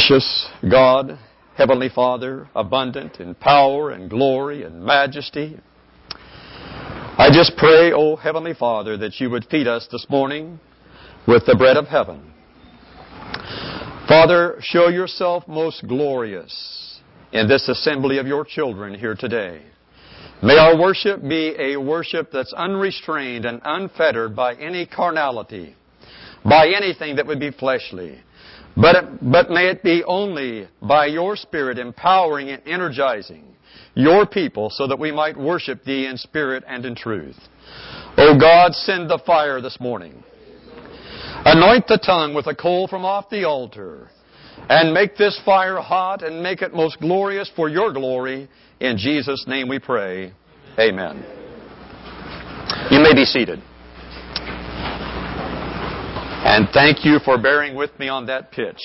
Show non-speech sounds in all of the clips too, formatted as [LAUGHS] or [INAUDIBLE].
Gracious God, Heavenly Father, abundant in power and glory and majesty, I just pray, O Heavenly Father, that you would feed us this morning with the bread of heaven. Father, show yourself most glorious in this assembly of your children here today. May our worship be a worship that's unrestrained and unfettered by any carnality, by anything that would be fleshly. But, but may it be only by your Spirit empowering and energizing your people so that we might worship Thee in spirit and in truth. O God, send the fire this morning. Anoint the tongue with a coal from off the altar and make this fire hot and make it most glorious for your glory. In Jesus' name we pray. Amen. You may be seated. And thank you for bearing with me on that pitch.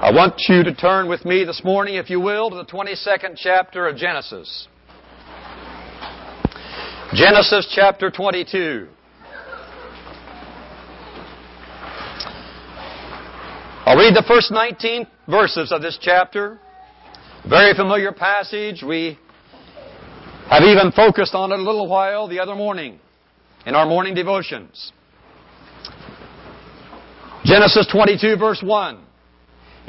I want you to turn with me this morning, if you will, to the 22nd chapter of Genesis. Genesis chapter 22. I'll read the first 19 verses of this chapter. Very familiar passage. We have even focused on it a little while the other morning in our morning devotions. Genesis 22 verse 1.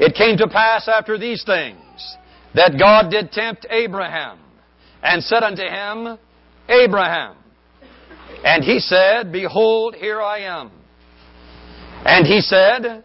It came to pass after these things that God did tempt Abraham and said unto him, Abraham. And he said, Behold, here I am. And he said,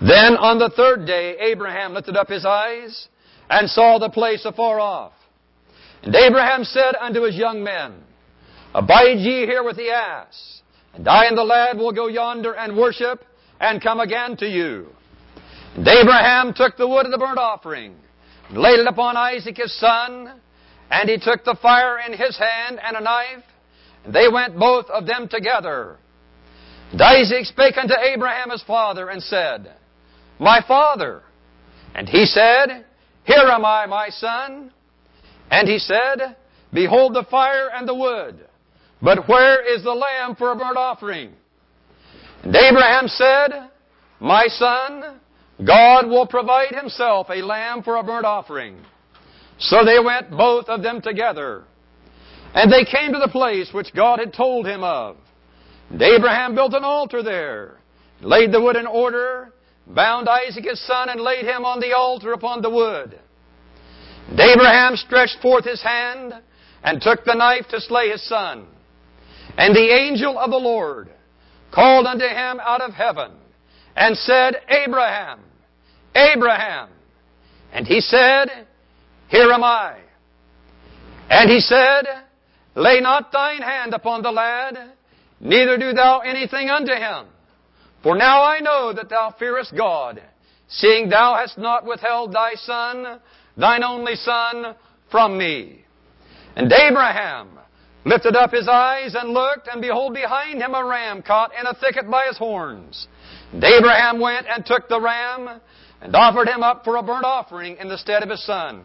Then on the third day, Abraham lifted up his eyes and saw the place afar off. And Abraham said unto his young men, Abide ye here with the ass, and I and the lad will go yonder and worship, and come again to you. And Abraham took the wood of the burnt offering, and laid it upon Isaac his son, and he took the fire in his hand and a knife, and they went both of them together. And Isaac spake unto Abraham his father, and said, my father. And he said, Here am I, my son. And he said, Behold the fire and the wood, but where is the lamb for a burnt offering? And Abraham said, My son, God will provide himself a lamb for a burnt offering. So they went both of them together. And they came to the place which God had told him of. And Abraham built an altar there, laid the wood in order, bound Isaac his son, and laid him on the altar upon the wood. And Abraham stretched forth his hand and took the knife to slay his son. And the angel of the Lord called unto him out of heaven and said, Abraham, Abraham. And he said, Here am I. And he said, Lay not thine hand upon the lad, neither do thou anything unto him. For now I know that thou fearest God, seeing thou hast not withheld thy son, thine only son, from me. And Abraham lifted up his eyes and looked, and behold, behind him a ram caught in a thicket by his horns. And Abraham went and took the ram, and offered him up for a burnt offering in the stead of his son.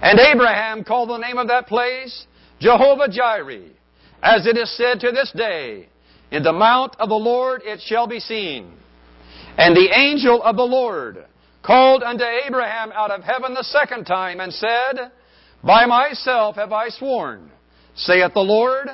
And Abraham called the name of that place Jehovah Jireh, as it is said to this day, in the mount of the Lord it shall be seen. And the angel of the Lord called unto Abraham out of heaven the second time and said, By myself have I sworn, saith the Lord,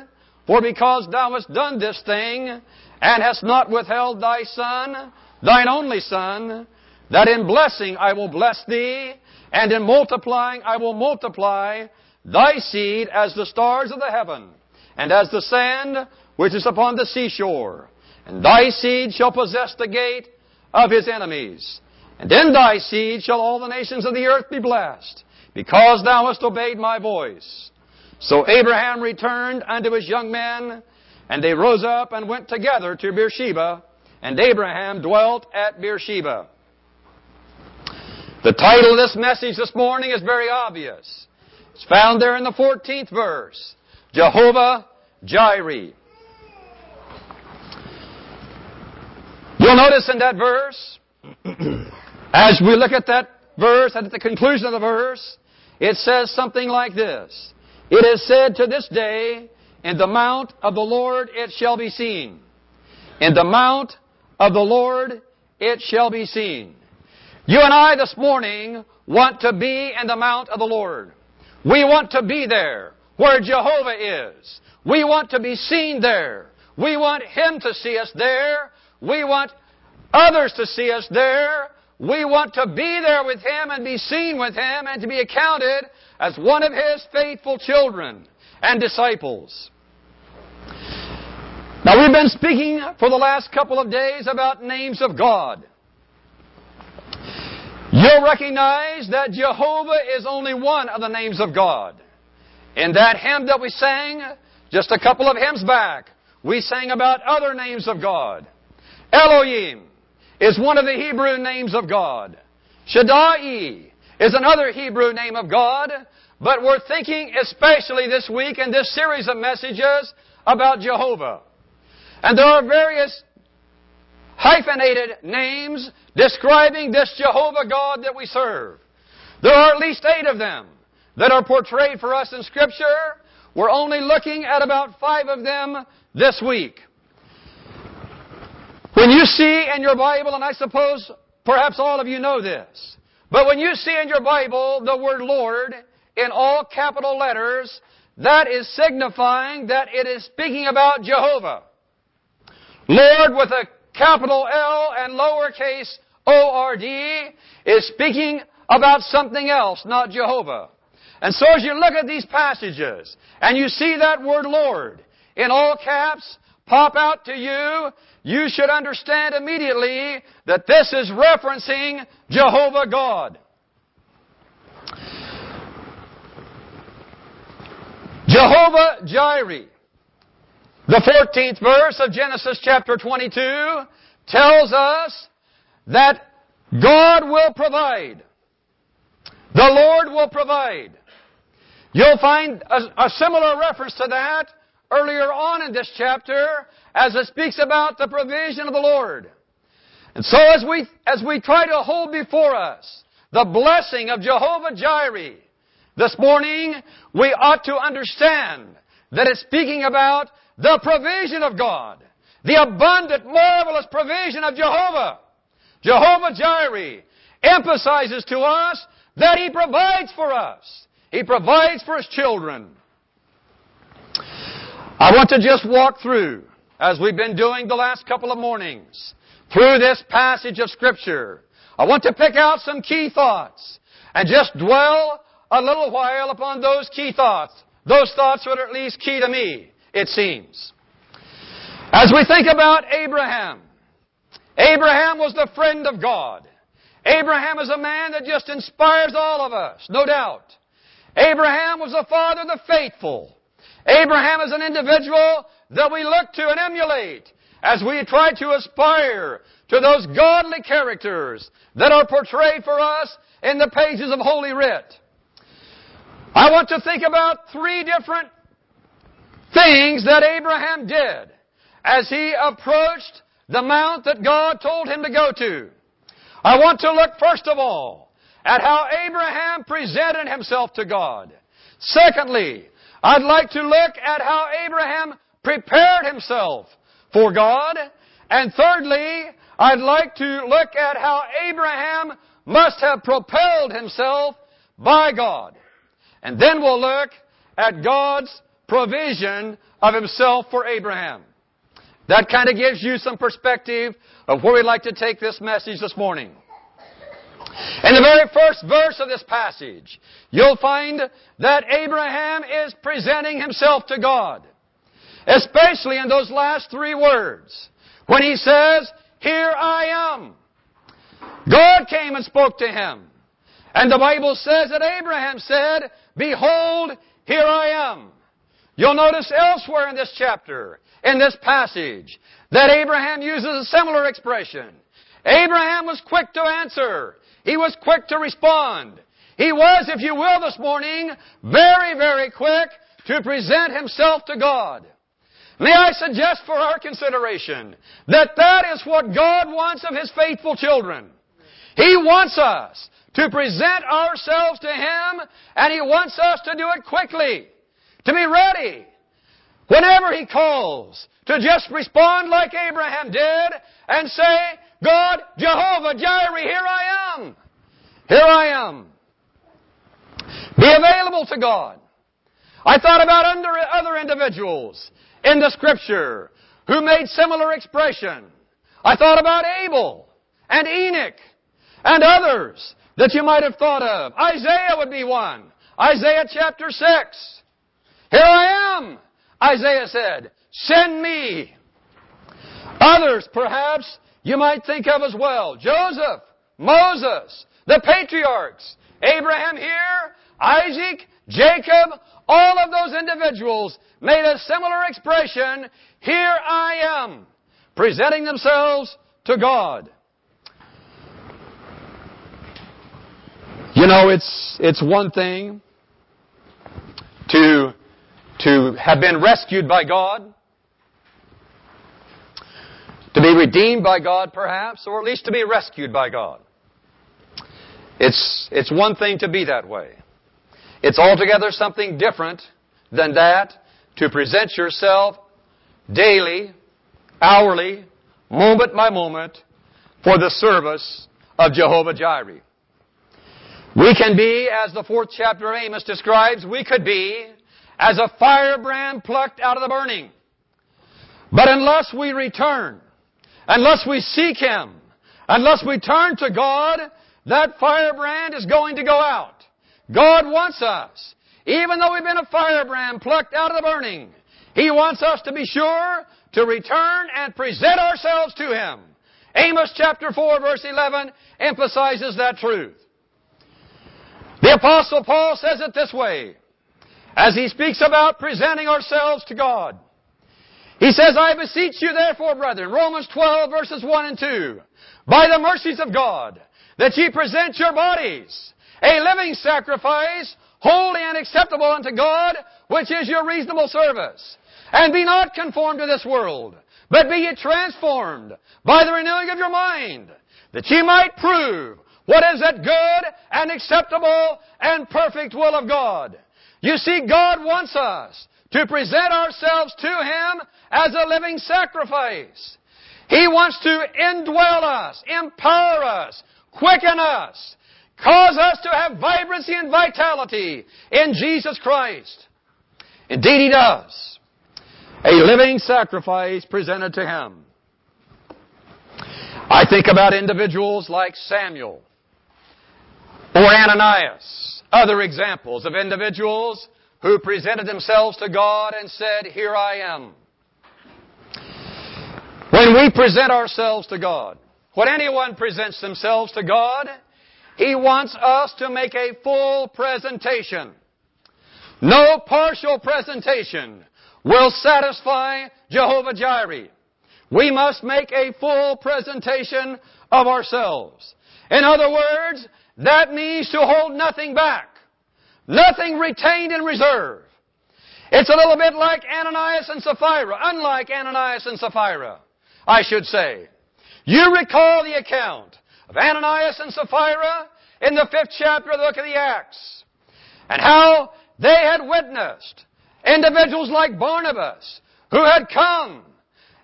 for because thou hast done this thing, and hast not withheld thy son, thine only son, that in blessing I will bless thee, and in multiplying I will multiply thy seed as the stars of the heaven, and as the sand which is upon the seashore. And thy seed shall possess the gate of his enemies. And in thy seed shall all the nations of the earth be blessed, because thou hast obeyed my voice. So Abraham returned unto his young men, and they rose up and went together to Beersheba, and Abraham dwelt at Beersheba. The title of this message this morning is very obvious. It's found there in the 14th verse. Jehovah Jireh. You'll notice in that verse, [CLEARS THROAT] as we look at that verse, at the conclusion of the verse, it says something like this. It is said to this day, in the mount of the Lord it shall be seen. In the mount of the Lord it shall be seen. You and I this morning want to be in the mount of the Lord. We want to be there where Jehovah is. We want to be seen there. We want Him to see us there. We want others to see us there. We want to be there with Him and be seen with Him and to be accounted as one of His faithful children and disciples. Now we've been speaking for the last couple of days about names of God. You'll recognize that Jehovah is only one of the names of God. In that hymn that we sang just a couple of hymns back, we sang about other names of God. Elohim is one of the Hebrew names of God. Shaddai is another Hebrew name of God. But we're thinking especially this week in this series of messages about Jehovah. And there are various hyphenated names describing this Jehovah God that we serve. There are at least eight of them that are portrayed for us in Scripture. We're only looking at about five of them this week. When you see in your Bible, and I suppose perhaps all of you know this, but when you see in your Bible the word Lord in all capital letters, that is signifying that it is speaking about Jehovah. Lord with a capital L and lowercase O-R-D is speaking about something else, not Jehovah. And so as you look at these passages and you see that word Lord in all caps pop out to you, you should understand immediately that this is referencing Jehovah God. Jehovah Jireh. The 14th verse of Genesis chapter 22 tells us that God will provide. The Lord will provide. You'll find a, a, similar reference to that earlier on in this chapter as it speaks about the provision of the Lord. And so as we, as we try to hold before us the blessing of Jehovah Jireh this morning, we ought to understand that it's speaking about the provision of God. The abundant, marvelous provision of Jehovah. Jehovah Jireh emphasizes to us that He provides for us. He provides for His children. I want to just walk through, as we've been doing the last couple of mornings, through this passage of Scripture. I want to pick out some key thoughts and just dwell a little while upon those key thoughts. Those thoughts that are at least key to me, it seems. As we think about Abraham, Abraham was the friend of God. Abraham is a man that just inspires all of us, no doubt. Abraham was the father of the faithful. Abraham is an individual that we look to and emulate as we try to aspire to those godly characters that are portrayed for us in the pages of Holy Writ. I want to think about three different things that Abraham did as he approached the mount that God told him to go to. I want to look first of all at how Abraham presented himself to God. Secondly, I'd like to look at how Abraham prepared himself for God. And thirdly, I'd like to look at how Abraham must have propelled himself by God. And then we'll look at God's provision of himself for Abraham. That kind of gives you some perspective of where we'd like to take this message this morning. In the very first verse of this passage, you'll find that Abraham is presenting himself to God. Especially in those last three words. When he says, Here I am. God came and spoke to him. And the Bible says that Abraham said, Behold, here I am. You'll notice elsewhere in this chapter, in this passage, that Abraham uses a similar expression. Abraham was quick to answer. He was quick to respond. He was, if you will, this morning, very, very quick to present himself to God. May I suggest for our consideration that that is what God wants of His faithful children. He wants us to present ourselves to Him and He wants us to do it quickly, to be ready. Whenever He calls, to just respond like Abraham did and say, God, Jehovah Jireh, here I am. Here I am. Be available to God. I thought about under other individuals in the scripture who made similar expression. I thought about Abel and Enoch and others that you might have thought of. Isaiah would be one. Isaiah chapter 6. Here I am, Isaiah said. Send me. Others, perhaps, you might think of as well. Joseph, Moses, the patriarchs, Abraham here, Isaac, Jacob, all of those individuals made a similar expression, here I am, presenting themselves to God. You know, it's, it's one thing to, to have been rescued by God, to be redeemed by God perhaps, or at least to be rescued by God. It's, it's one thing to be that way. It's altogether something different than that to present yourself daily, hourly, moment by moment for the service of Jehovah Jireh. We can be, as the fourth chapter of Amos describes, we could be as a firebrand plucked out of the burning. But unless we return, unless we seek Him, unless we turn to God, that firebrand is going to go out. God wants us, even though we've been a firebrand plucked out of the burning, He wants us to be sure to return and present ourselves to Him. Amos chapter 4 verse 11 emphasizes that truth. The apostle Paul says it this way, as he speaks about presenting ourselves to God. He says, I beseech you therefore, brethren, Romans 12 verses 1 and 2, by the mercies of God, that ye present your bodies a living sacrifice, holy and acceptable unto God, which is your reasonable service. And be not conformed to this world, but be ye transformed by the renewing of your mind, that ye might prove what is that good and acceptable and perfect will of God. You see, God wants us to present ourselves to Him as a living sacrifice. He wants to indwell us, empower us, quicken us, Cause us to have vibrancy and vitality in Jesus Christ. Indeed, He does. A living sacrifice presented to Him. I think about individuals like Samuel or Ananias, other examples of individuals who presented themselves to God and said, Here I am. When we present ourselves to God, when anyone presents themselves to God, he wants us to make a full presentation. No partial presentation will satisfy Jehovah Jireh. We must make a full presentation of ourselves. In other words, that means to hold nothing back. Nothing retained in reserve. It's a little bit like Ananias and Sapphira, unlike Ananias and Sapphira, I should say. You recall the account of Ananias and Sapphira in the fifth chapter of the book of the Acts. And how they had witnessed individuals like Barnabas who had come.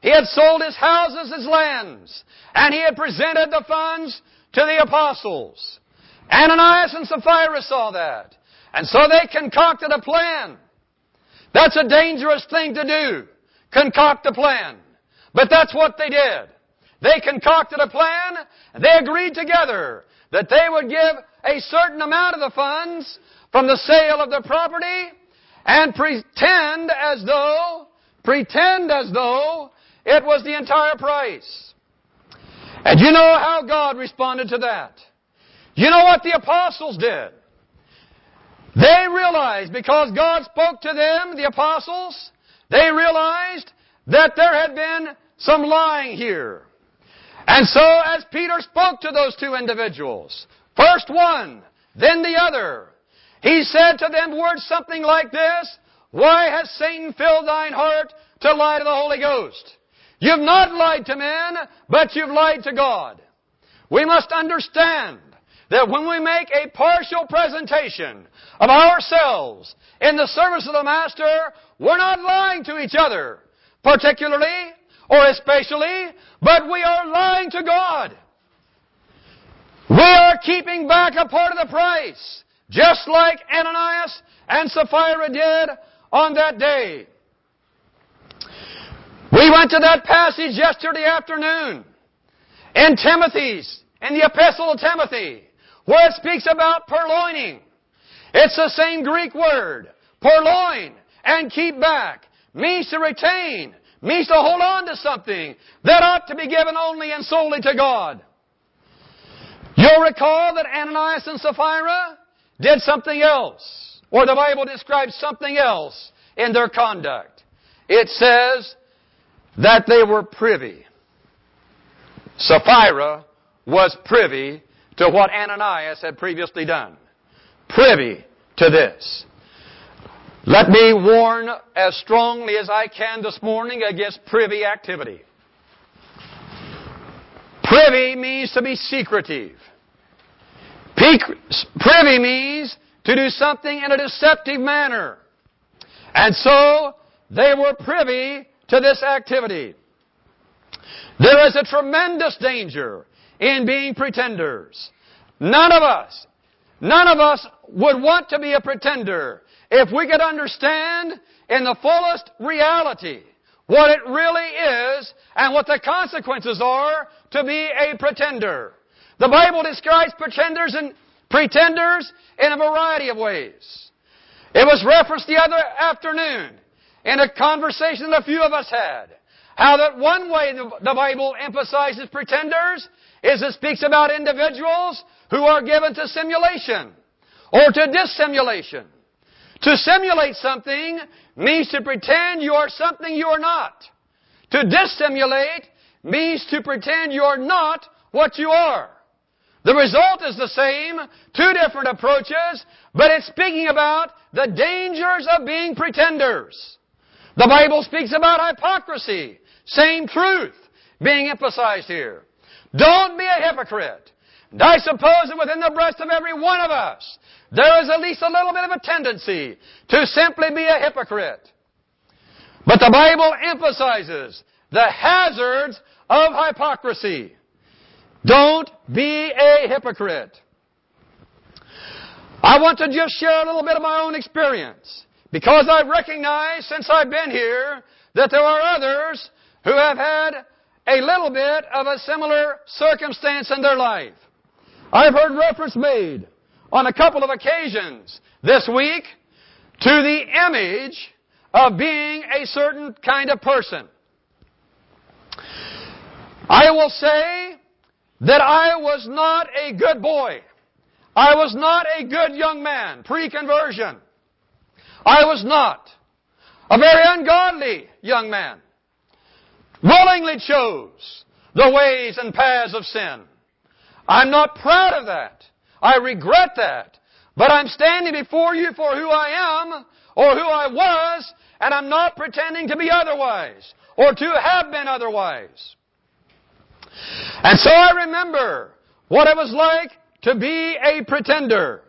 He had sold his houses, his lands, and he had presented the funds to the apostles. Ananias and Sapphira saw that. And so they concocted a plan. That's a dangerous thing to do. Concoct a plan. But that's what they did. They concocted a plan, they agreed together that they would give a certain amount of the funds from the sale of the property and pretend as though, pretend as though it was the entire price. And you know how God responded to that. You know what the apostles did? They realized, because God spoke to them, the apostles, they realized that there had been some lying here. And so as Peter spoke to those two individuals, first one, then the other, he said to them words something like this, Why has Satan filled thine heart to lie to the Holy Ghost? You've not lied to men, but you've lied to God. We must understand that when we make a partial presentation of ourselves in the service of the Master, we're not lying to each other, particularly or especially, but we are lying to God. We are keeping back a part of the price, just like Ananias and Sapphira did on that day. We went to that passage yesterday afternoon in Timothy's, in the Epistle of Timothy, where it speaks about purloining. It's the same Greek word, purloin, and keep back, means to retain, means to hold on to something that ought to be given only and solely to God. You'll recall that Ananias and Sapphira did something else, or the Bible describes something else in their conduct. It says that they were privy. Sapphira was privy to what Ananias had previously done. Privy to this. Let me warn as strongly as I can this morning against privy activity. Privy means to be secretive. Privy means to do something in a deceptive manner. And so, they were privy to this activity. There is a tremendous danger in being pretenders. None of us, none of us would want to be a pretender if we could understand in the fullest reality what it really is and what the consequences are to be a pretender. The Bible describes pretenders and pretenders in a variety of ways. It was referenced the other afternoon in a conversation that a few of us had. How that one way the Bible emphasizes pretenders is it speaks about individuals who are given to simulation or to dissimulation. To simulate something means to pretend you are something you are not. To dissimulate means to pretend you're not what you are. The result is the same, two different approaches, but it's speaking about the dangers of being pretenders. The Bible speaks about hypocrisy, same truth being emphasized here. Don't be a hypocrite. And I suppose that within the breast of every one of us, there is at least a little bit of a tendency to simply be a hypocrite. But the Bible emphasizes the hazards of hypocrisy. Don't be a hypocrite. I want to just share a little bit of my own experience because I've recognized since I've been here that there are others who have had a little bit of a similar circumstance in their life. I've heard reference made on a couple of occasions this week to the image of being a certain kind of person. I will say that I was not a good boy. I was not a good young man pre-conversion. I was not a very ungodly young man. Willingly chose the ways and paths of sin. I'm not proud of that. I regret that. But I'm standing before you for who I am or who I was, and I'm not pretending to be otherwise or to have been otherwise. And so I remember what it was like to be a pretender.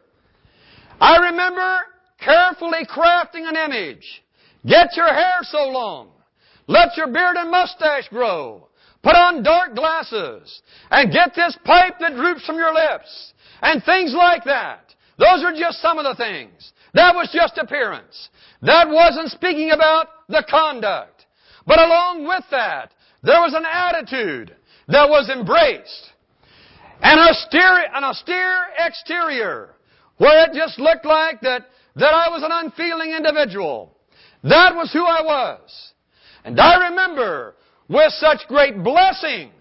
I remember carefully crafting an image. Get your hair so long. Let your beard and mustache grow. Put on dark glasses. And get this pipe that droops from your lips. And things like that. Those are just some of the things. That was just appearance. That wasn't speaking about the conduct. But along with that, there was an attitude that was embraced. An austere, an austere exterior where it just looked like that, that I was an unfeeling individual. That was who I was. And I remember with such great blessing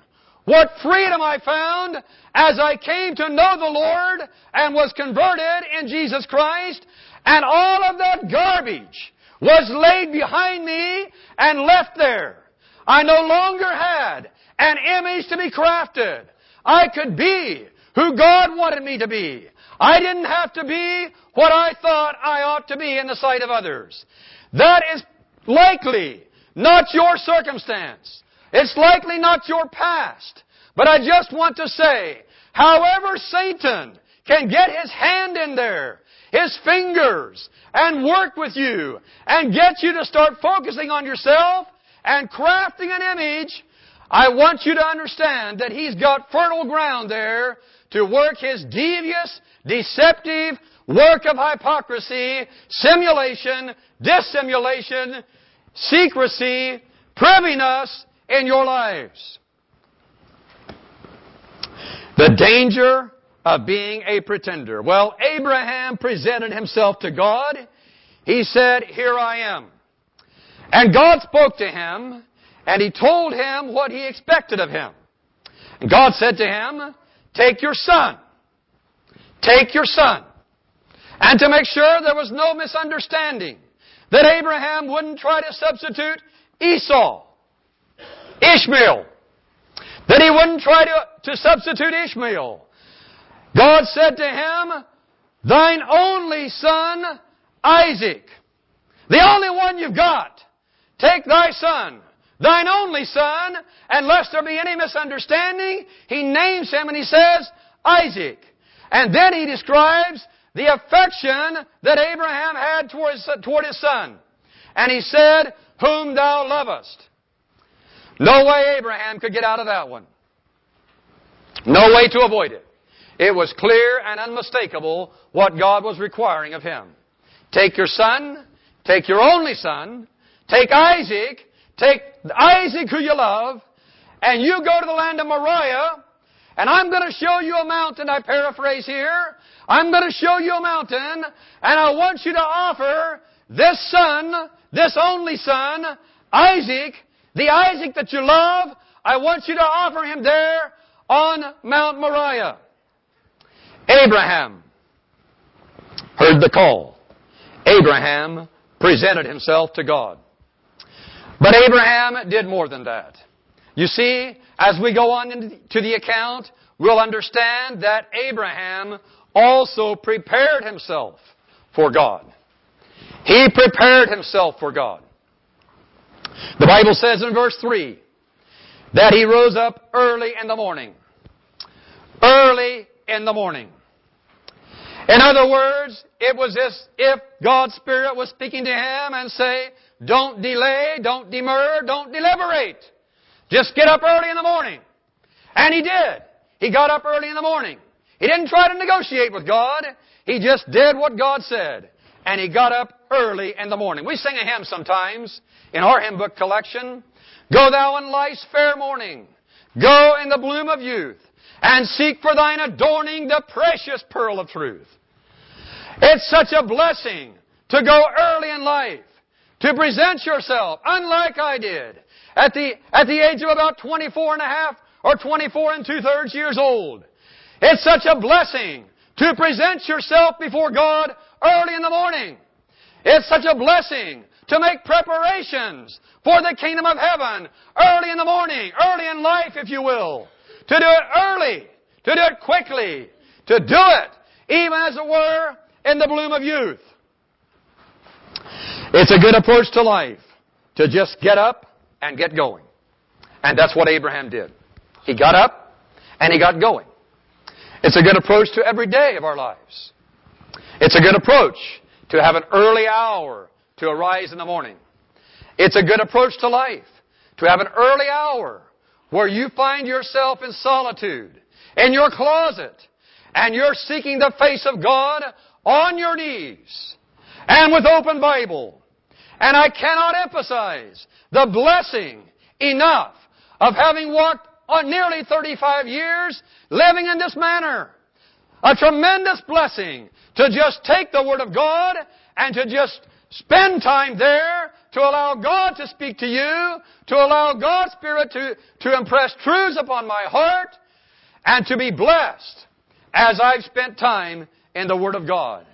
what freedom I found as I came to know the Lord and was converted in Jesus Christ And all of that garbage was laid behind me and left there. I no longer had an image to be crafted. I could be who God wanted me to be. I didn't have to be what I thought I ought to be in the sight of others. That is likely not your circumstance. It's likely not your past. But I just want to say, however Satan can get his hand in there, his fingers, and work with you, and get you to start focusing on yourself and crafting an image, I want you to understand that he's got fertile ground there to work his devious, deceptive work of hypocrisy, simulation, dissimulation, secrecy, priviness in your lives. The danger of being a pretender. Well, Abraham presented himself to God. He said, Here I am. And God spoke to him, and He told him what He expected of him. And God said to him, Take your son. Take your son. And to make sure there was no misunderstanding, that Abraham wouldn't try to substitute Esau, Ishmael, that he wouldn't try to, to substitute Ishmael. God said to him, Thine only son, Isaac, the only one you've got, take thy son, thine only son, and lest there be any misunderstanding, he names him and he says, Isaac. And then he describes the affection that Abraham had toward his, toward his son. And he said, Whom thou lovest. No way Abraham could get out of that one. No way to avoid it. It was clear and unmistakable what God was requiring of him. Take your son, take your only son, take Isaac, take Isaac who you love, and you go to the land of Moriah, and I'm going to show you a mountain, I paraphrase here. I'm going to show you a mountain, and I want you to offer this son, this only son, Isaac, the Isaac that you love, I want you to offer him there on Mount Moriah. Abraham heard the call. Abraham presented himself to God. But Abraham did more than that. You see, as we go on into the account, we'll understand that Abraham also prepared himself for God. He prepared himself for God. The Bible says in verse 3 that he rose up early in the morning. Early in the morning. In other words, it was as if God's Spirit was speaking to him and say, don't delay, don't demur, don't deliberate. Just get up early in the morning. And he did. He got up early in the morning. He didn't try to negotiate with God. He just did what God said. And he got up early in the morning. We sing a hymn sometimes in our hymn book collection. Go thou in life's fair morning. Go in the bloom of youth. And seek for thine adorning the precious pearl of truth. It's such a blessing to go early in life to present yourself, unlike I did, at the, at the age of about 24 and a half or 24 and two thirds years old. It's such a blessing to present yourself before God early in the morning. It's such a blessing to make preparations for the kingdom of heaven early in the morning, early in life, if you will. To do it early, to do it quickly, to do it, even as it were, in the bloom of youth. It's a good approach to life to just get up and get going. And that's what Abraham did. He got up and he got going. It's a good approach to every day of our lives. It's a good approach to have an early hour to arise in the morning. It's a good approach to life to have an early hour where you find yourself in solitude, in your closet, and you're seeking the face of God on your knees and with open Bible. And I cannot emphasize the blessing enough of having walked on nearly 35 years living in this manner. A tremendous blessing to just take the Word of God and to just spend time there to allow God to speak to you, to allow God's Spirit to, to impress truths upon my heart, and to be blessed as I've spent time in the Word of God.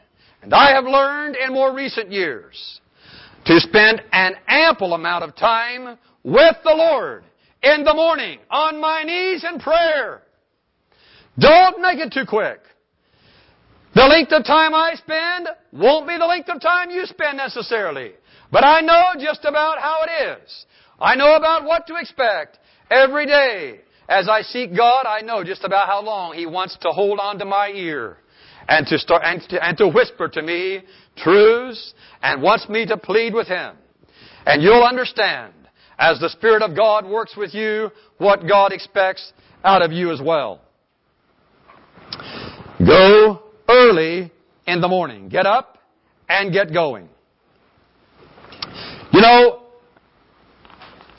And I have learned in more recent years to spend an ample amount of time with the Lord in the morning on my knees in prayer. Don't make it too quick. The length of time I spend won't be the length of time you spend necessarily. But I know just about how it is. I know about what to expect every day. As I seek God, I know just about how long He wants to hold on to my ear and to start and to, and to whisper to me truths and wants me to plead with Him. And you'll understand as the Spirit of God works with you what God expects out of you as well. Go early in the morning. Get up and get going. You know,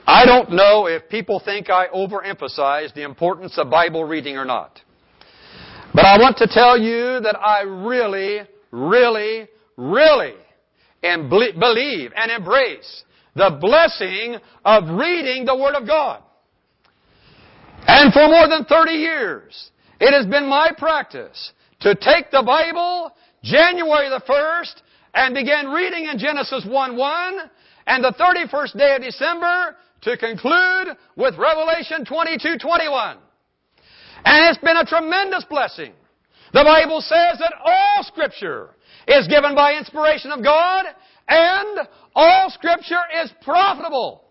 I don't know if people think I overemphasize the importance of Bible reading or not. But I want to tell you that I really, really, really and believe and embrace the blessing of reading the Word of God. And for more than 30 years, it has been my practice to take the Bible January the 1st and begin reading in Genesis 1-1 and the 31st day of December to conclude with Revelation 22-21. And it's been a tremendous blessing. The Bible says that all Scripture is given by inspiration of God and all Scripture is profitable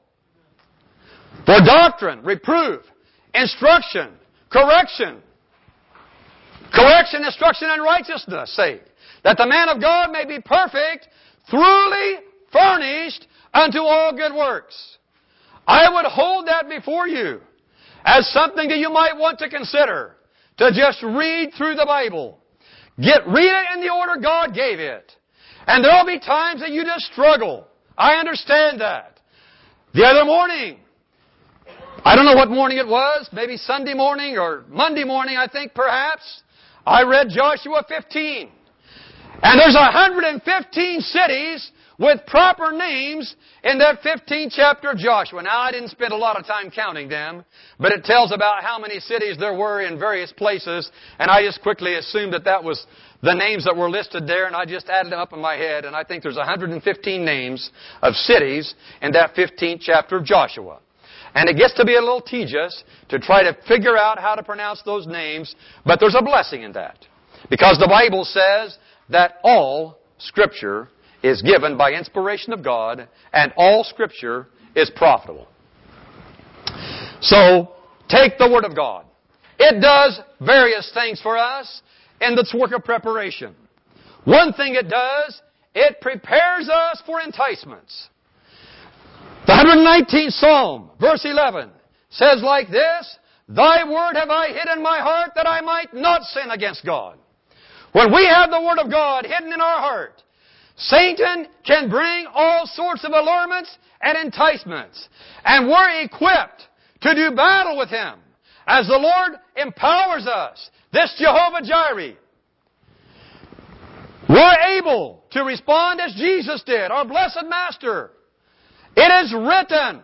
for doctrine, reproof, instruction, correction, correction, instruction, and righteousness' sake, that the man of God may be perfect, truly furnished unto all good works. I would hold that before you as something that you might want to consider. To just read through the Bible. Get, read it in the order God gave it. And there'll be times that you just struggle. I understand that. The other morning, I don't know what morning it was, maybe Sunday morning or Monday morning, I think perhaps, I read Joshua 15. And there's 115 cities with proper names in that 15th chapter of Joshua. Now, I didn't spend a lot of time counting them, but it tells about how many cities there were in various places, and I just quickly assumed that that was the names that were listed there, and I just added them up in my head, and I think there's 115 names of cities in that 15th chapter of Joshua. And it gets to be a little tedious to try to figure out how to pronounce those names, but there's a blessing in that. Because the Bible says that all Scripture is given by inspiration of God, and all Scripture is profitable. So, take the Word of God. It does various things for us in its work of preparation. One thing it does, it prepares us for enticements. The 119th Psalm, verse 11, says like this, Thy word have I hid in my heart that I might not sin against God. When we have the Word of God hidden in our heart, Satan can bring all sorts of allurements and enticements. And we're equipped to do battle with him as the Lord empowers us. This Jehovah Jireh. We're able to respond as Jesus did, our blessed Master. It is written.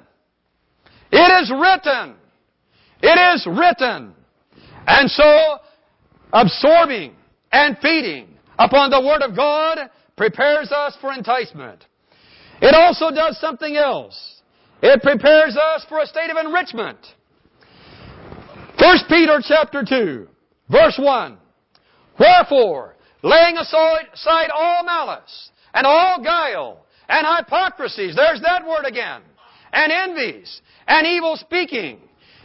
It is written. It is written. And so, absorbing and feeding upon the Word of God prepares us for enticement. It also does something else. It prepares us for a state of enrichment. 1 Peter chapter 2, verse 1. Wherefore, laying aside all malice, and all guile, and hypocrisies, there's that word again, and envies, and evil speaking,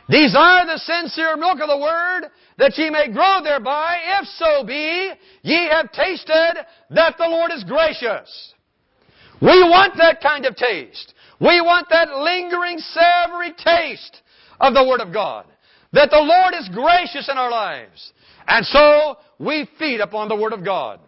desire the sincere milk of the word, that ye may grow thereby, if so be ye have tasted that the Lord is gracious. We want that kind of taste. We want that lingering, savory taste of the Word of God. That the Lord is gracious in our lives. And so, we feed upon the Word of God.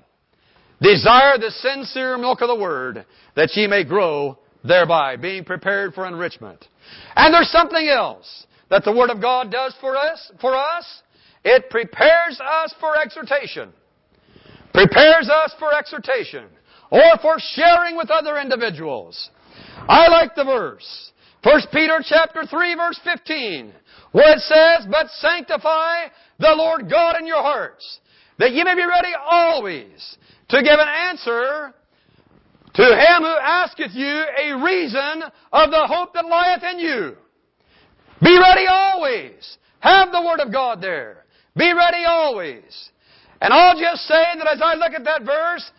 Desire the sincere milk of the Word, that ye may grow thereby, being prepared for enrichment. And there's something else that the Word of God does for us, for us. It prepares us for exhortation. Prepares us for exhortation. Or for sharing with other individuals. I like the verse. 1 Peter chapter 3 verse 15. Where it says, But sanctify the Lord God in your hearts, that ye may be ready always to give an answer to him who asketh you a reason of the hope that lieth in you. Be ready always. Have the Word of God there. Be ready always. And I'll just say that as I look at that verse,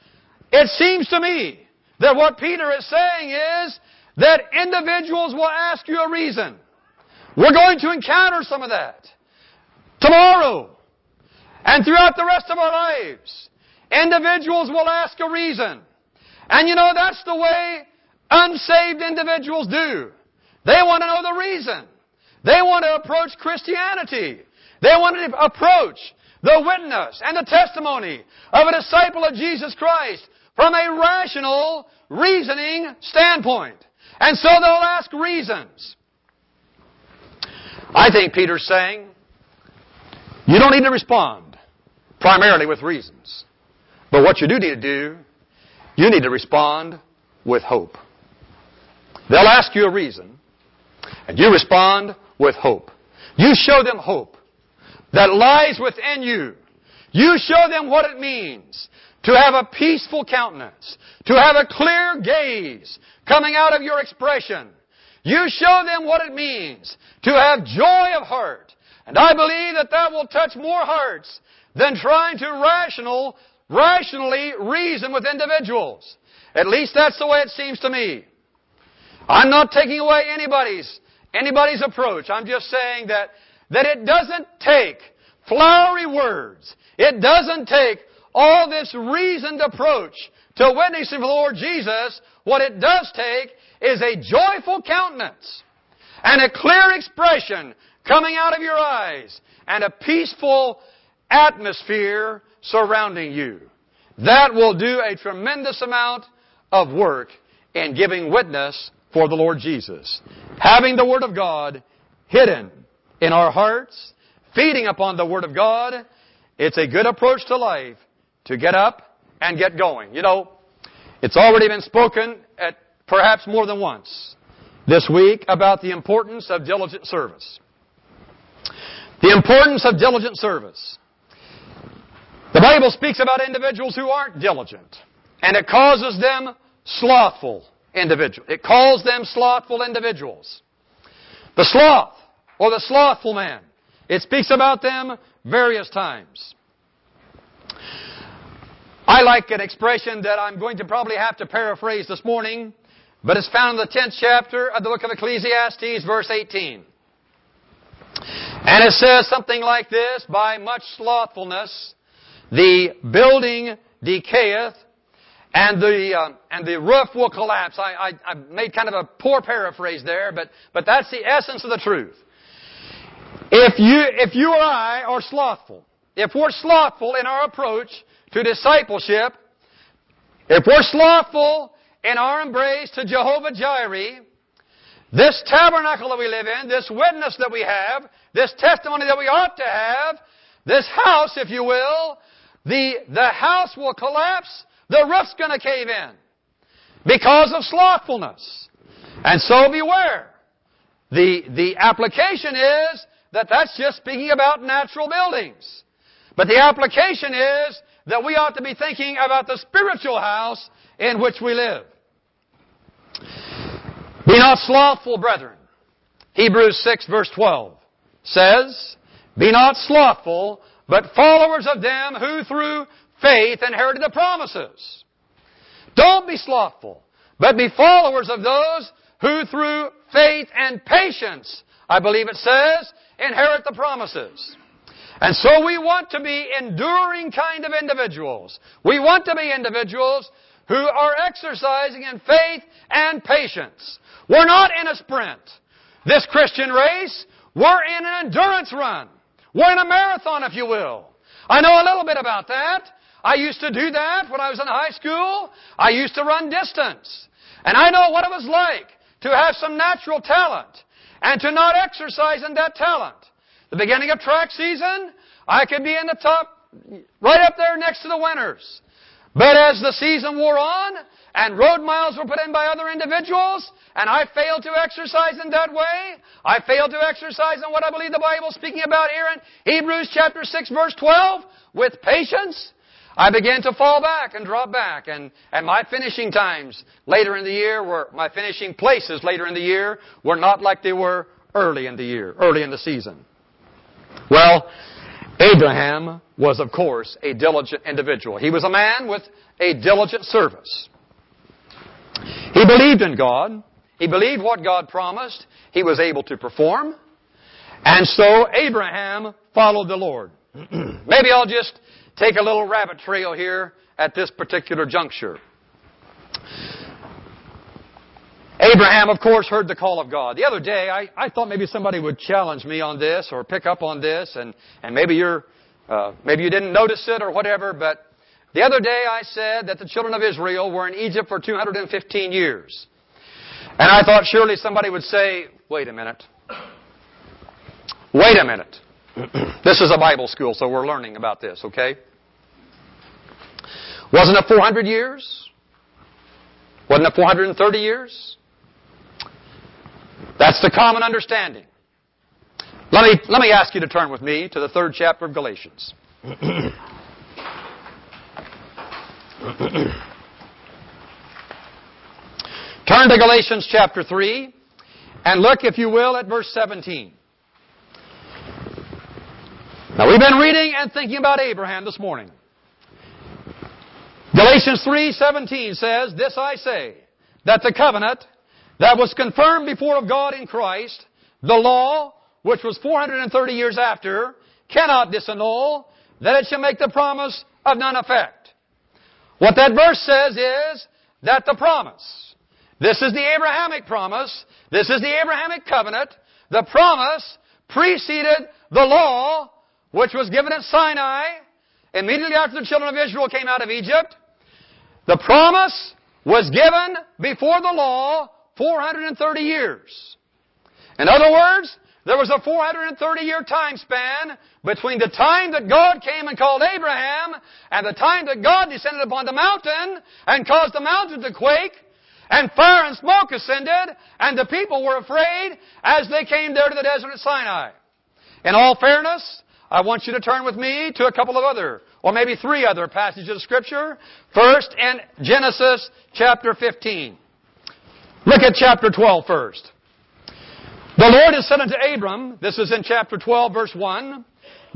it seems to me that what Peter is saying is that individuals will ask you a reason. We're going to encounter some of that. Tomorrow. And throughout the rest of our lives. Individuals will ask a reason. And you know, that's the way unsaved individuals do. They want to know the reason. They want to approach Christianity. They want to approach the witness and the testimony of a disciple of Jesus Christ from a rational, reasoning standpoint. And so they'll ask reasons. I think Peter's saying, you don't need to respond primarily with reasons. But what you do need to do, you need to respond with hope. They'll ask you a reason, and you respond with hope. You show them hope that lies within you. You show them what it means to have a peaceful countenance, to have a clear gaze coming out of your expression. You show them what it means to have joy of heart. And I believe that that will touch more hearts than trying to rational, rationally reason with individuals. At least that's the way it seems to me. I'm not taking away anybody's anybody's approach. I'm just saying that, that it doesn't take flowery words. It doesn't take all this reasoned approach to witnessing for the Lord Jesus. What it does take is a joyful countenance and a clear expression coming out of your eyes and a peaceful atmosphere surrounding you. That will do a tremendous amount of work in giving witness for the Lord Jesus. Having the Word of God hidden in our hearts, feeding upon the Word of God, it's a good approach to life to get up and get going. You know, it's already been spoken at perhaps more than once this week about the importance of diligent service. The importance of diligent service. The Bible speaks about individuals who aren't diligent, and it causes them slothful individual. It calls them slothful individuals. The sloth, or the slothful man. It speaks about them various times. I like an expression that I'm going to probably have to paraphrase this morning, but it's found in the 10th chapter of the book of Ecclesiastes, verse 18. And it says something like this, By much slothfulness the building decayeth, and the uh, and the roof will collapse. I, I, I made kind of a poor paraphrase there, but but that's the essence of the truth. If you if you or I are slothful, if we're slothful in our approach to discipleship, if we're slothful in our embrace to Jehovah Jireh, this tabernacle that we live in, this witness that we have, this testimony that we ought to have, this house, if you will, the, the house will collapse the roof's going to cave in because of slothfulness. And so beware. The, the application is that that's just speaking about natural buildings. But the application is that we ought to be thinking about the spiritual house in which we live. Be not slothful, brethren. Hebrews 6 verse 12 says, Be not slothful, but followers of them who through faith inherited the promises. Don't be slothful, but be followers of those who through faith and patience, I believe it says, inherit the promises. And so we want to be enduring kind of individuals. We want to be individuals who are exercising in faith and patience. We're not in a sprint. This Christian race, we're in an endurance run. We're in a marathon, if you will. I know a little bit about that. I used to do that when I was in high school. I used to run distance. And I know what it was like to have some natural talent and to not exercise in that talent. The beginning of track season, I could be in the top, right up there next to the winners. But as the season wore on and road miles were put in by other individuals, and I failed to exercise in that way, I failed to exercise in what I believe the Bible is speaking about here in Hebrews chapter 6 verse 12, with patience, I began to fall back and drop back. And, and my finishing times later in the year were, my finishing places later in the year were not like they were early in the year, early in the season. Well, Abraham was, of course, a diligent individual. He was a man with a diligent service. He believed in God. He believed what God promised. He was able to perform. And so Abraham followed the Lord. [CLEARS THROAT] Maybe I'll just take a little rabbit trail here at this particular juncture. Abraham, of course, heard the call of God. The other day, I, I thought maybe somebody would challenge me on this or pick up on this, and, and maybe you're, uh, maybe you didn't notice it or whatever, but the other day I said that the children of Israel were in Egypt for 215 years. And I thought surely somebody would say, wait a minute. Wait a minute. [CLEARS THROAT] this is a Bible school, so we're learning about this, okay? Wasn't it 400 years? Wasn't it 430 years? That's the common understanding. Let me, let me ask you to turn with me to the third chapter of Galatians. [CLEARS THROAT] turn to Galatians chapter 3 and look, if you will, at verse 17. Now we've been reading and thinking about Abraham this morning. Galatians 3:17 says, "This I say, that the covenant that was confirmed before of God in Christ, the law, which was 430 years after, cannot disannul, that it shall make the promise of none effect." What that verse says is that the promise, this is the Abrahamic promise, this is the Abrahamic covenant, the promise preceded the law which was given at Sinai immediately after the children of Israel came out of Egypt. The promise was given before the law 430 years. In other words, there was a 430 year time span between the time that God came and called Abraham and the time that God descended upon the mountain and caused the mountain to quake and fire and smoke ascended and the people were afraid as they came there to the desert of Sinai. In all fairness, I want you to turn with me to a couple of other, or maybe three other passages of Scripture. First, in Genesis chapter 15. Look at chapter 12 first. The Lord has said unto Abram, this is in chapter 12, verse 1,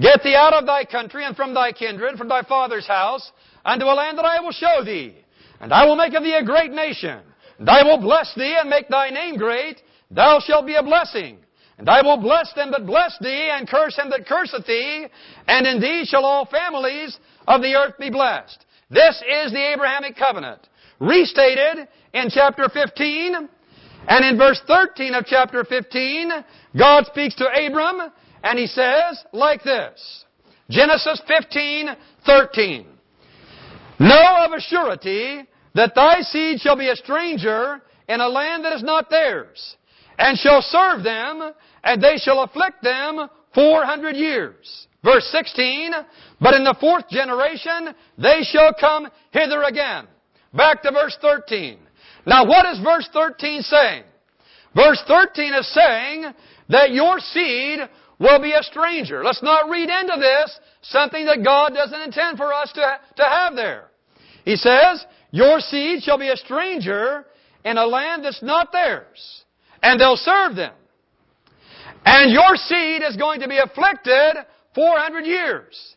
Get thee out of thy country and from thy kindred, from thy father's house, unto a land that I will show thee. And I will make of thee a great nation. And I will bless thee and make thy name great. Thou shalt be a blessing. And I will bless them that bless thee, and curse him that curseth thee, and in thee shall all families of the earth be blessed. This is the Abrahamic covenant, restated in chapter 15, and in verse 13 of chapter 15, God speaks to Abram, and he says like this, Genesis 15, 13, Know of a surety that thy seed shall be a stranger in a land that is not theirs, and shall serve them, and they shall afflict them 400 years. Verse 16, but in the fourth generation they shall come hither again. Back to verse 13. Now what is verse 13 saying? Verse 13 is saying that your seed will be a stranger. Let's not read into this something that God doesn't intend for us to, to have there. He says, your seed shall be a stranger in a land that's not theirs, and they'll serve them. And your seed is going to be afflicted 400 years.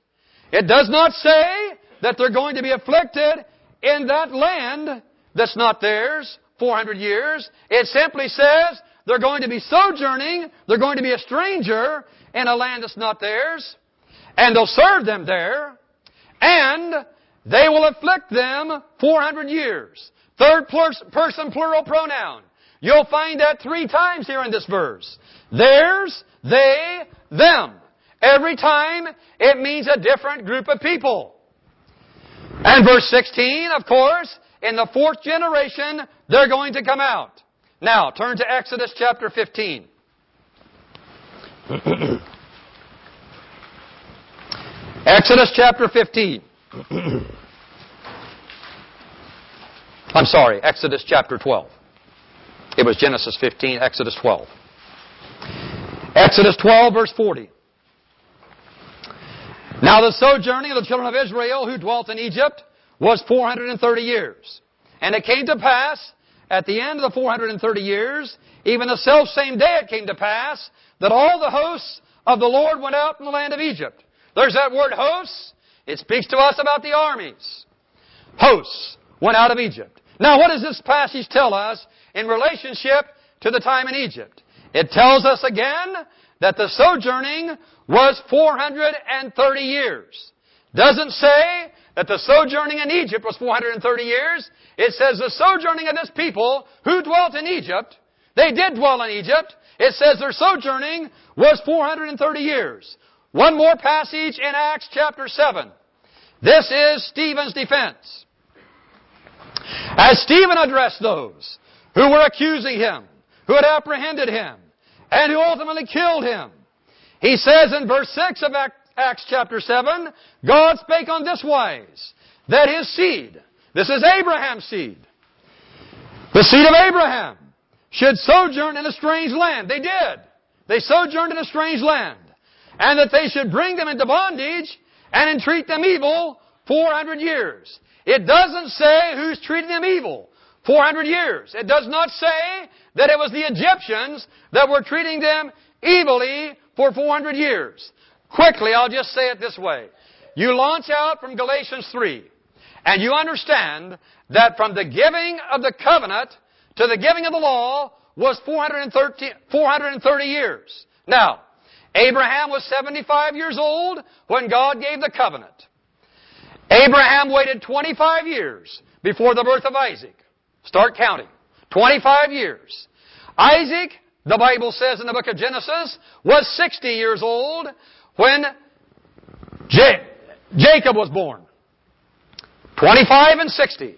It does not say that they're going to be afflicted in that land that's not theirs 400 years. It simply says they're going to be sojourning, they're going to be a stranger in a land that's not theirs, and they'll serve them there, and they will afflict them 400 years. Third person plural pronoun. You'll find that three times here in this verse. Theirs, they, them. Every time it means a different group of people. And verse 16, of course, in the fourth generation, they're going to come out. Now, turn to Exodus chapter 15. [CLEARS THROAT] Exodus chapter 15. [CLEARS THROAT] I'm sorry, Exodus chapter 12. It was Genesis 15, Exodus 12. Exodus 12, verse 40. Now the sojourning of the children of Israel who dwelt in Egypt was 430 years. And it came to pass, at the end of the 430 years, even the self same day it came to pass, that all the hosts of the Lord went out from the land of Egypt. There's that word hosts. It speaks to us about the armies. Hosts went out of Egypt. Now what does this passage tell us in relationship to the time in Egypt? It tells us again that the sojourning was 430 years. Doesn't say that the sojourning in Egypt was 430 years. It says the sojourning of this people who dwelt in Egypt, they did dwell in Egypt. It says their sojourning was 430 years. One more passage in Acts chapter 7. This is Stephen's defense. As Stephen addressed those who were accusing him, who had apprehended him, and who ultimately killed him, he says in verse 6 of Acts chapter 7, God spake on this wise, that his seed, this is Abraham's seed, the seed of Abraham, should sojourn in a strange land. They did. They sojourned in a strange land. And that they should bring them into bondage and entreat them evil 400 years. It doesn't say who's treating them evil. 400 years. It does not say that it was the Egyptians that were treating them evilly for 400 years. Quickly, I'll just say it this way. You launch out from Galatians 3, and you understand that from the giving of the covenant to the giving of the law was 430, 430 years. Now, Abraham was 75 years old when God gave the covenant. Abraham waited 25 years before the birth of Isaac. Start counting. 25 years. Isaac the Bible says in the book of Genesis, was 60 years old when Jacob was born. 25 and 60.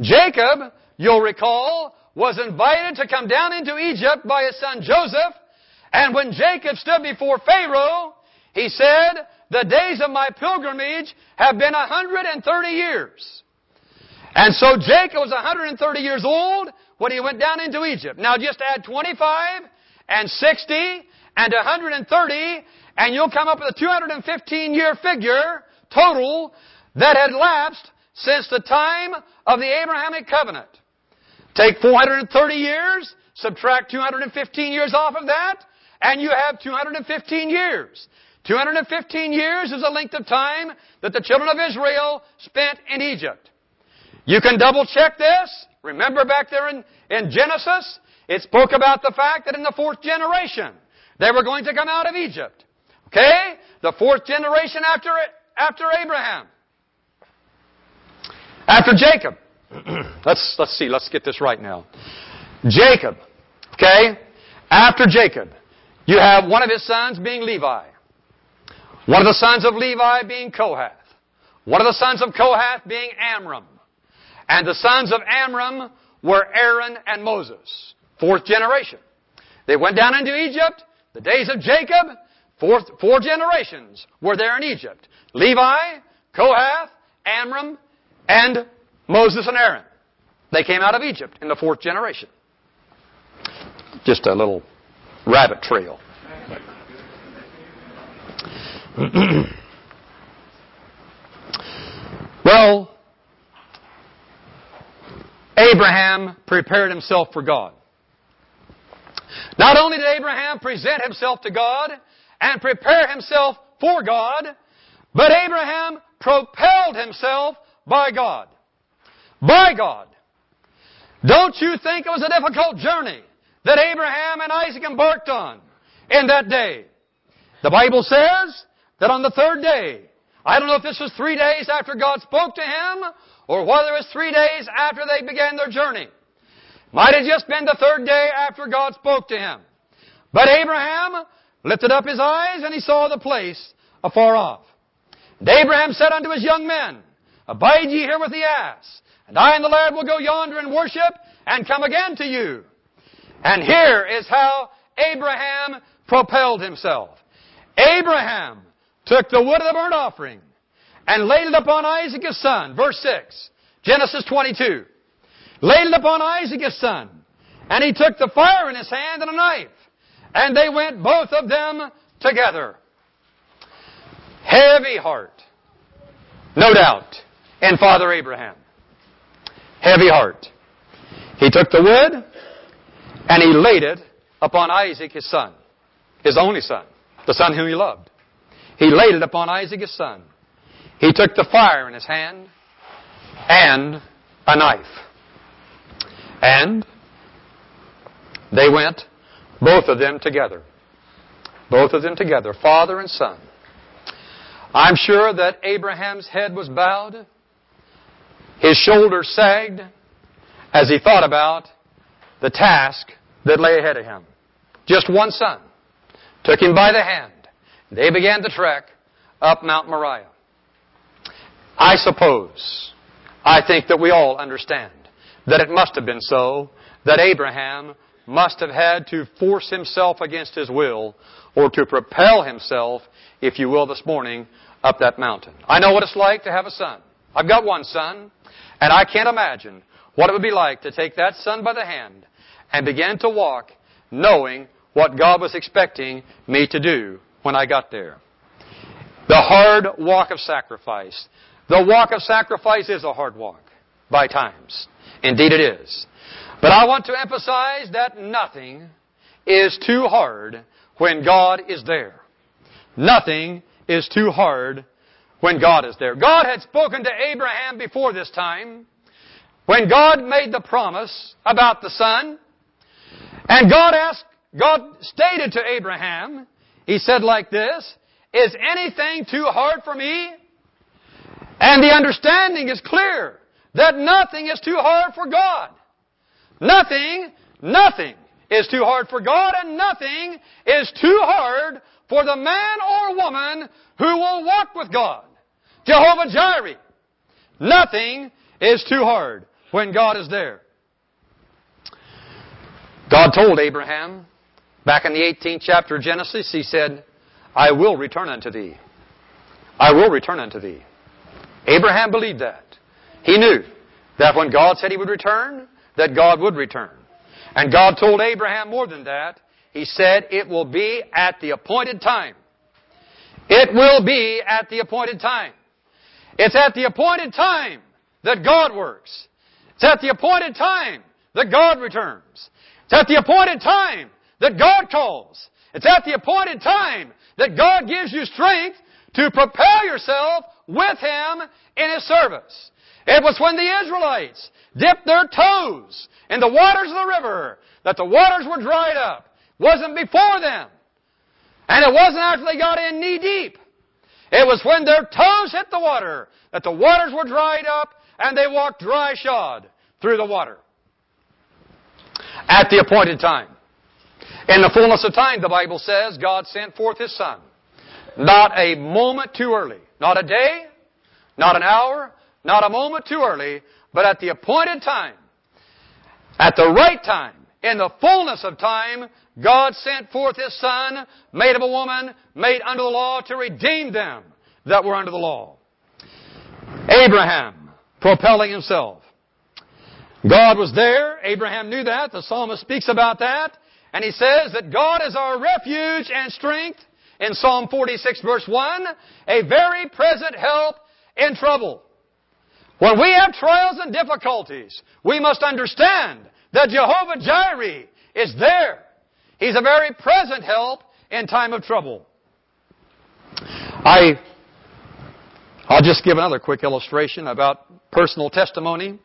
Jacob, you'll recall, was invited to come down into Egypt by his son Joseph, and when Jacob stood before Pharaoh, he said, the days of my pilgrimage have been 130 years. And so Jacob was 130 years old when he went down into Egypt. Now just add 25 and 60 and 130 and you'll come up with a 215 year figure total that had lapsed since the time of the Abrahamic covenant. Take 430 years, subtract 215 years off of that, and you have 215 years. 215 years is the length of time that the children of Israel spent in Egypt. You can double check this. Remember back there in, in Genesis, it spoke about the fact that in the fourth generation, they were going to come out of Egypt. Okay? The fourth generation after, after Abraham. After Jacob. [CLEARS THROAT] let's, let's see, let's get this right now. Jacob. Okay? After Jacob, you have one of his sons being Levi. One of the sons of Levi being Kohath. One of the sons of Kohath being Amram. And the sons of Amram were Aaron and Moses. Fourth generation. They went down into Egypt. The days of Jacob, four, four generations were there in Egypt. Levi, Kohath, Amram, and Moses and Aaron. They came out of Egypt in the fourth generation. Just a little rabbit trail. [CLEARS THROAT] well, Abraham prepared himself for God. Not only did Abraham present himself to God and prepare himself for God, but Abraham propelled himself by God. By God. Don't you think it was a difficult journey that Abraham and Isaac embarked on in that day? The Bible says that on the third day, I don't know if this was three days after God spoke to him or whether it was three days after they began their journey. Might have just been the third day after God spoke to him. But Abraham lifted up his eyes and he saw the place afar off. And Abraham said unto his young men, Abide ye here with the ass, and I and the lad will go yonder and worship, and come again to you. And here is how Abraham propelled himself. Abraham took the wood of the burnt offering and laid it upon Isaac his son. Verse 6. Genesis 22 laid it upon Isaac his son. And he took the fire in his hand and a knife. And they went both of them together. Heavy heart. No doubt. In Father Abraham. Heavy heart. He took the wood and he laid it upon Isaac, his son. His only son. The son whom he loved. He laid it upon Isaac, his son. He took the fire in his hand and a knife. And they went, both of them together. Both of them together, father and son. I'm sure that Abraham's head was bowed, his shoulders sagged, as he thought about the task that lay ahead of him. Just one son took him by the hand. They began to trek up Mount Moriah. I suppose, I think that we all understand that it must have been so that Abraham must have had to force himself against his will or to propel himself, if you will, this morning up that mountain. I know what it's like to have a son. I've got one son, and I can't imagine what it would be like to take that son by the hand and begin to walk knowing what God was expecting me to do when I got there. The hard walk of sacrifice. The walk of sacrifice is a hard walk by times. Indeed it is. But I want to emphasize that nothing is too hard when God is there. Nothing is too hard when God is there. God had spoken to Abraham before this time when God made the promise about the son. And God asked, God stated to Abraham, He said like this, Is anything too hard for me? And the understanding is clear that nothing is too hard for God. Nothing, nothing is too hard for God and nothing is too hard for the man or woman who will walk with God. Jehovah Jireh. Nothing is too hard when God is there. God told Abraham back in the 18th chapter of Genesis, He said, I will return unto thee. I will return unto thee. Abraham believed that. He knew that when God said He would return, that God would return. And God told Abraham more than that. He said, it will be at the appointed time. It will be at the appointed time. It's at the appointed time that God works. It's at the appointed time that God returns. It's at the appointed time that God calls. It's at the appointed time that God gives you strength to propel yourself with Him in His service. It was when the Israelites dipped their toes in the waters of the river that the waters were dried up. It wasn't before them. And it wasn't after they got in knee deep. It was when their toes hit the water that the waters were dried up and they walked dry shod through the water. At the appointed time. In the fullness of time, the Bible says, God sent forth His Son. Not a moment too early. Not a day, not an hour, not a moment too early, but at the appointed time, at the right time, in the fullness of time, God sent forth His Son, made of a woman, made under the law, to redeem them that were under the law. Abraham, propelling himself. God was there. Abraham knew that. The psalmist speaks about that. And he says that God is our refuge and strength in Psalm 46 verse 1, a very present help in trouble. When we have trials and difficulties, we must understand that Jehovah Jireh is there. He's a very present help in time of trouble. I, I'll just give another quick illustration about personal testimony.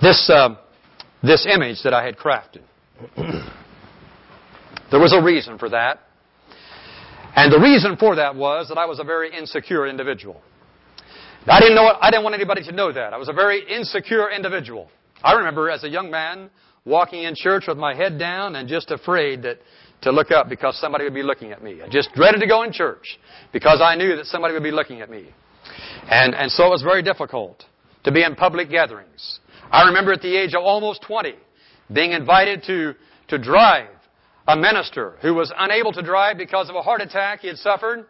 This, uh, this image that I had crafted. [CLEARS THROAT] there was a reason for that. And the reason for that was that I was a very insecure individual. I didn't know I didn't want anybody to know that. I was a very insecure individual. I remember as a young man walking in church with my head down and just afraid that to look up because somebody would be looking at me. I just dreaded to go in church because I knew that somebody would be looking at me. And, and so it was very difficult to be in public gatherings. I remember at the age of almost 20 being invited to, to drive a minister who was unable to drive because of a heart attack he had suffered,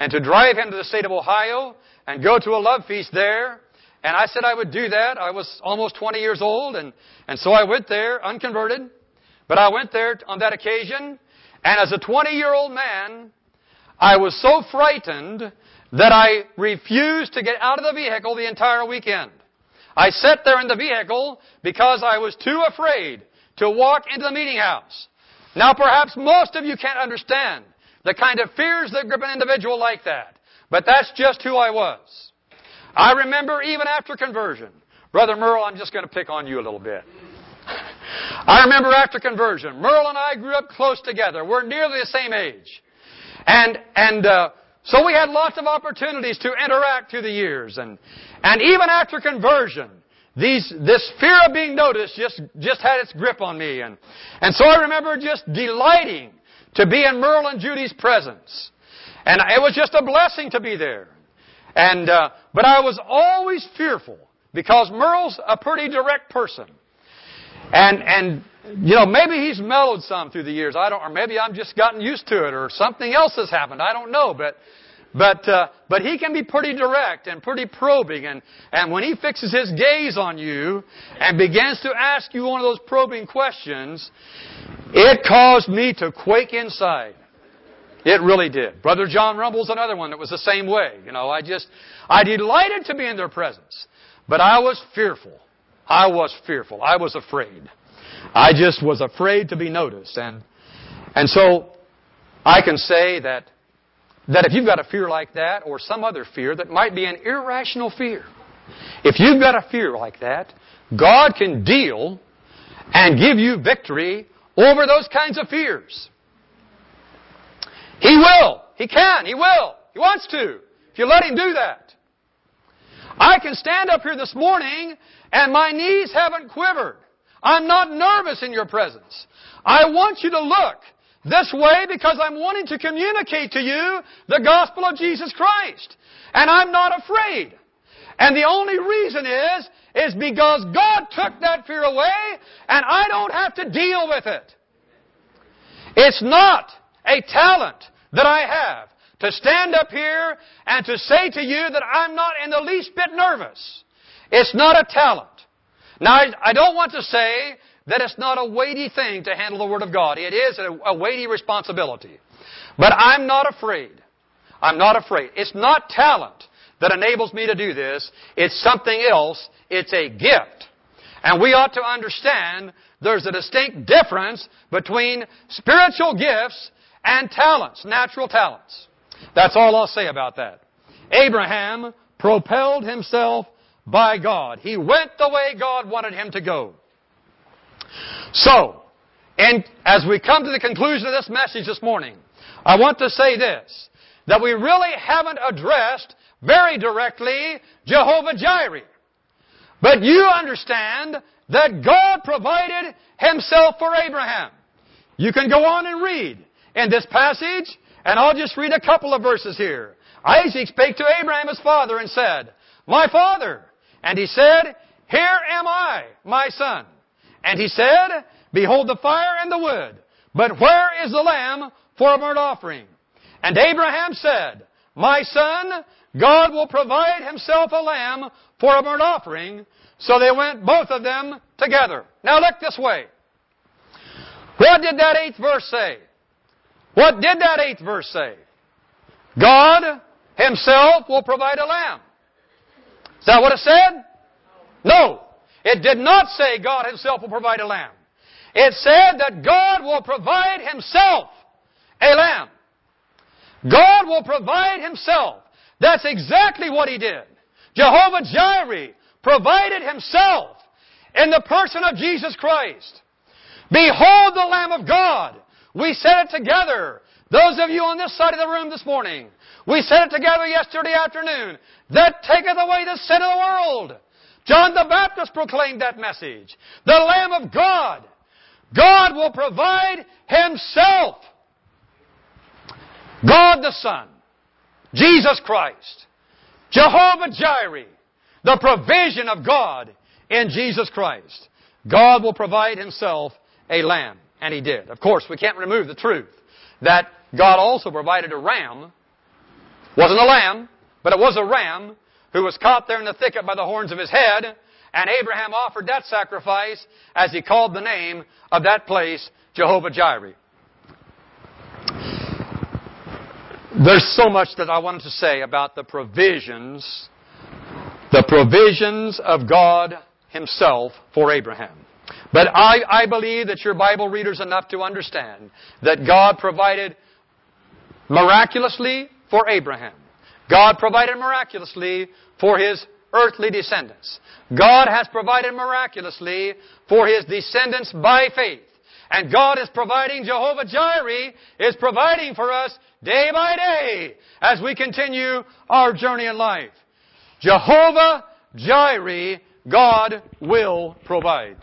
and to drive him to the state of Ohio and go to a love feast there. And I said I would do that. I was almost 20 years old, and, and so I went there, unconverted. But I went there on that occasion, And as a 20 year old man, I was so frightened that I refused to get out of the vehicle the entire weekend. I sat there in the vehicle because I was too afraid to walk into the meeting house. Now perhaps most of you can't understand the kind of fears that grip an individual like that. But that's just who I was. I remember even after conversion, Brother Merle, I'm just going to pick on you a little bit. [LAUGHS] I remember after conversion, Merle and I grew up close together. We're nearly the same age. And, and, uh, so we had lots of opportunities to interact through the years. And, and even after conversion, these, this fear of being noticed just, just had its grip on me. And, and so I remember just delighting to be in Merle and Judy's presence. And it was just a blessing to be there. And, uh, but I was always fearful because Merle's a pretty direct person. And, and, you know, maybe he's mellowed some through the years. I don't, or maybe I'm just gotten used to it or something else has happened. I don't know. But, but, uh, but he can be pretty direct and pretty probing. And, and when he fixes his gaze on you and begins to ask you one of those probing questions, it caused me to quake inside. It really did. Brother John Rumble's another one that was the same way. You know, I just, I delighted to be in their presence. But I was fearful. I was fearful. I was afraid. I just was afraid to be noticed. And, and so I can say that, that if you've got a fear like that or some other fear that might be an irrational fear, if you've got a fear like that, God can deal and give you victory over those kinds of fears. He will. He can. He will. He wants to. If you let Him do that. I can stand up here this morning and my knees haven't quivered. I'm not nervous in your presence. I want you to look this way because I'm wanting to communicate to you the gospel of Jesus Christ. And I'm not afraid. And the only reason is, is because God took that fear away and I don't have to deal with it. It's not a talent that I have to stand up here and to say to you that I'm not in the least bit nervous. It's not a talent. Now, I don't want to say that it's not a weighty thing to handle the Word of God. It is a, weighty responsibility. But I'm not afraid. I'm not afraid. It's not talent that enables me to do this. It's something else. It's a gift. And we ought to understand there's a distinct difference between spiritual gifts and talents, natural talents. That's all I'll say about that. Abraham propelled himself by God. He went the way God wanted him to go. So, and as we come to the conclusion of this message this morning, I want to say this, that we really haven't addressed very directly Jehovah Jireh. But you understand that God provided Himself for Abraham. You can go on and read in this passage, and I'll just read a couple of verses here. Isaac spake to Abraham his father and said, My father. And he said, Here am I, my son. And he said, Behold the fire and the wood, but where is the lamb for a burnt offering? And Abraham said, My son, God will provide himself a lamb for a burnt offering. So they went both of them together. Now look this way. What did that eighth verse say? What did that eighth verse say? God Himself will provide a lamb. Is that what it said? No. It did not say God Himself will provide a lamb. It said that God will provide Himself a lamb. God will provide Himself. That's exactly what He did. Jehovah Jireh provided Himself in the person of Jesus Christ. Behold the Lamb of God we said it together. Those of you on this side of the room this morning, we said it together yesterday afternoon. That taketh away the sin of the world. John the Baptist proclaimed that message. The Lamb of God. God will provide Himself. God the Son. Jesus Christ. Jehovah Jireh. The provision of God in Jesus Christ. God will provide Himself a lamb. And he did. Of course, we can't remove the truth that God also provided a ram. Wasn't a lamb, but it was a ram who was caught there in the thicket by the horns of his head. And Abraham offered that sacrifice as he called the name of that place Jehovah Jireh. There's so much that I wanted to say about the provisions, the provisions of God Himself for Abraham. But I, I believe that you're Bible readers enough to understand that God provided miraculously for Abraham. God provided miraculously for his earthly descendants. God has provided miraculously for his descendants by faith. And God is providing, Jehovah Jireh is providing for us day by day as we continue our journey in life. Jehovah Jireh, God will provide.